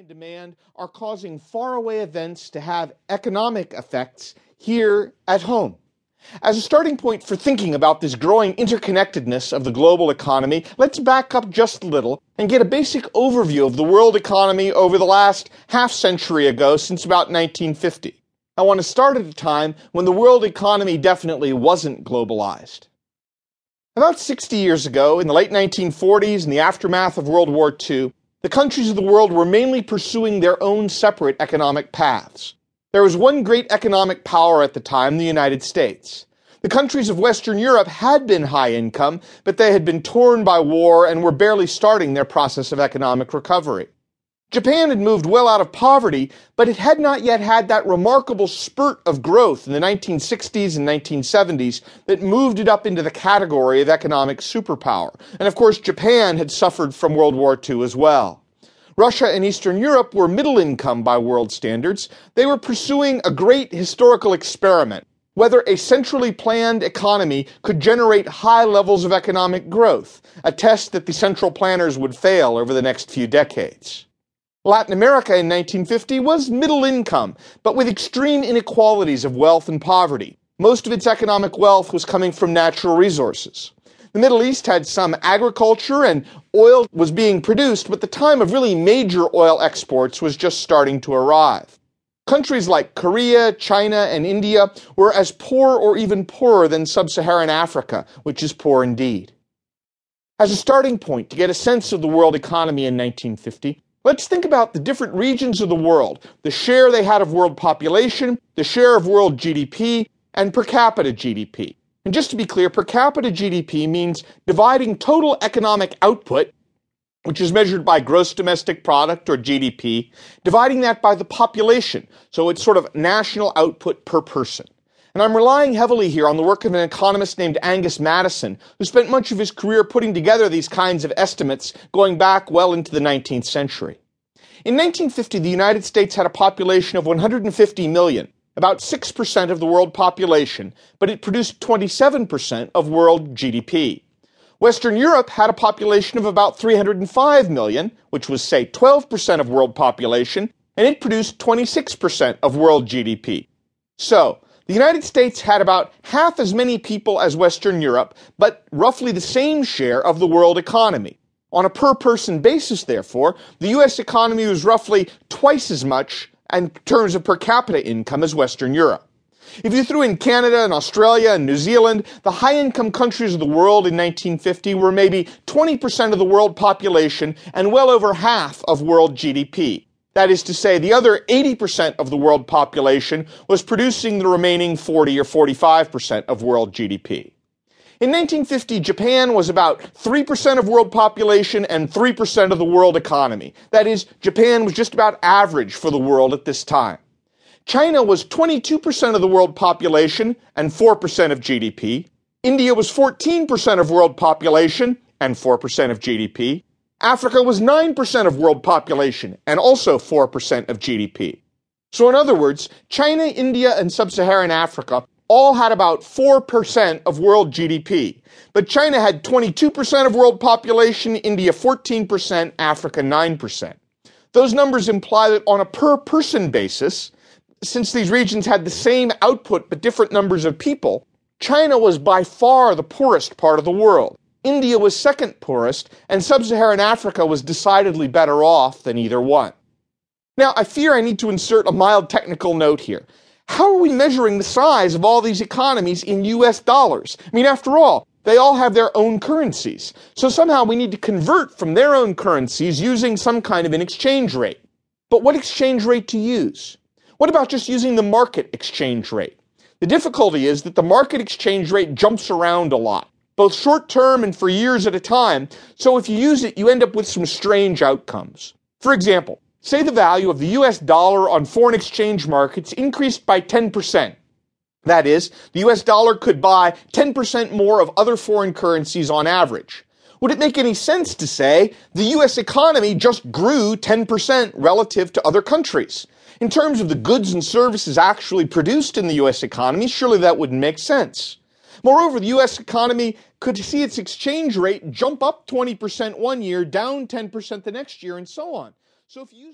and demand are causing faraway events to have economic effects here at home. As a starting point for thinking about this growing interconnectedness of the global economy, let's back up just a little and get a basic overview of the world economy over the last half century ago, since about 1950. I want to start at a time when the world economy definitely wasn't globalized. About 60 years ago, in the late 1940s, in the aftermath of World War II, the countries of the world were mainly pursuing their own separate economic paths. There was one great economic power at the time, the United States. The countries of Western Europe had been high income, but they had been torn by war and were barely starting their process of economic recovery. Japan had moved well out of poverty, but it had not yet had that remarkable spurt of growth in the 1960s and 1970s that moved it up into the category of economic superpower. And of course, Japan had suffered from World War II as well. Russia and Eastern Europe were middle income by world standards. They were pursuing a great historical experiment whether a centrally planned economy could generate high levels of economic growth, a test that the central planners would fail over the next few decades. Latin America in 1950 was middle income, but with extreme inequalities of wealth and poverty. Most of its economic wealth was coming from natural resources. The Middle East had some agriculture and oil was being produced, but the time of really major oil exports was just starting to arrive. Countries like Korea, China, and India were as poor or even poorer than sub-Saharan Africa, which is poor indeed. As a starting point to get a sense of the world economy in 1950, Let's think about the different regions of the world, the share they had of world population, the share of world GDP, and per capita GDP. And just to be clear, per capita GDP means dividing total economic output, which is measured by gross domestic product or GDP, dividing that by the population. So it's sort of national output per person. And I'm relying heavily here on the work of an economist named Angus Maddison, who spent much of his career putting together these kinds of estimates going back well into the 19th century. In 1950, the United States had a population of 150 million, about 6% of the world population, but it produced 27% of world GDP. Western Europe had a population of about 305 million, which was, say, 12% of world population, and it produced 26% of world GDP. So, the United States had about half as many people as Western Europe, but roughly the same share of the world economy. On a per person basis, therefore, the U.S. economy was roughly twice as much in terms of per capita income as Western Europe. If you threw in Canada and Australia and New Zealand, the high income countries of the world in 1950 were maybe 20% of the world population and well over half of world GDP. That is to say, the other 80% of the world population was producing the remaining 40 or 45% of world GDP. In 1950, Japan was about 3% of world population and 3% of the world economy. That is, Japan was just about average for the world at this time. China was 22% of the world population and 4% of GDP. India was 14% of world population and 4% of GDP. Africa was 9% of world population and also 4% of GDP. So in other words, China, India, and sub-Saharan Africa all had about 4% of world GDP. But China had 22% of world population, India 14%, Africa 9%. Those numbers imply that on a per person basis, since these regions had the same output but different numbers of people, China was by far the poorest part of the world. India was second poorest, and sub Saharan Africa was decidedly better off than either one. Now, I fear I need to insert a mild technical note here. How are we measuring the size of all these economies in US dollars? I mean, after all, they all have their own currencies. So somehow we need to convert from their own currencies using some kind of an exchange rate. But what exchange rate to use? What about just using the market exchange rate? The difficulty is that the market exchange rate jumps around a lot both short term and for years at a time. So if you use it, you end up with some strange outcomes. For example, say the value of the US dollar on foreign exchange markets increased by 10%. That is, the US dollar could buy 10% more of other foreign currencies on average. Would it make any sense to say the US economy just grew 10% relative to other countries? In terms of the goods and services actually produced in the US economy, surely that wouldn't make sense. Moreover, the U.S. economy could see its exchange rate jump up 20% one year, down 10% the next year, and so on. So if you